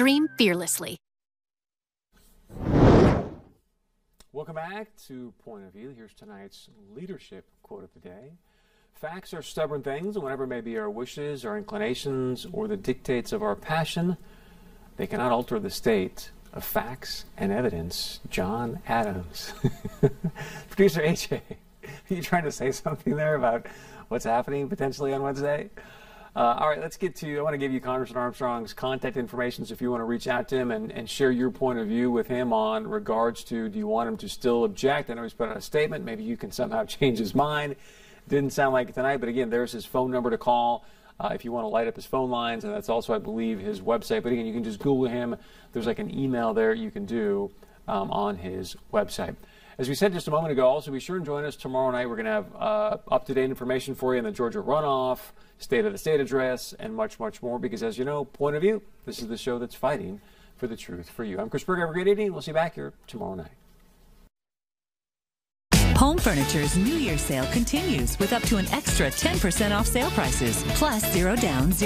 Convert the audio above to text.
Dream fearlessly. Welcome back to Point of View. Here's tonight's leadership quote of the day. Facts are stubborn things, and whatever may be our wishes, our inclinations, or the dictates of our passion, they cannot alter the state of facts and evidence. John Adams. Producer AJ, are you trying to say something there about what's happening potentially on Wednesday? Uh, all right, let's get to. I want to give you Congressman Armstrong's contact information so if you want to reach out to him and, and share your point of view with him on regards to do you want him to still object? I know he's put out a statement. Maybe you can somehow change his mind. Didn't sound like it tonight, but again, there's his phone number to call. Uh, if you want to light up his phone lines, and that's also, I believe, his website. But again, you can just Google him. There's like an email there you can do um, on his website. As we said just a moment ago, also be sure and join us tomorrow night. We're going to have uh, up to date information for you in the Georgia runoff, state of the state address, and much, much more. Because as you know, point of view, this is the show that's fighting for the truth for you. I'm Chris Berger. Have a great evening. We'll see you back here tomorrow night. Home Furniture's New Year sale continues with up to an extra 10% off sale prices, plus zero down, zero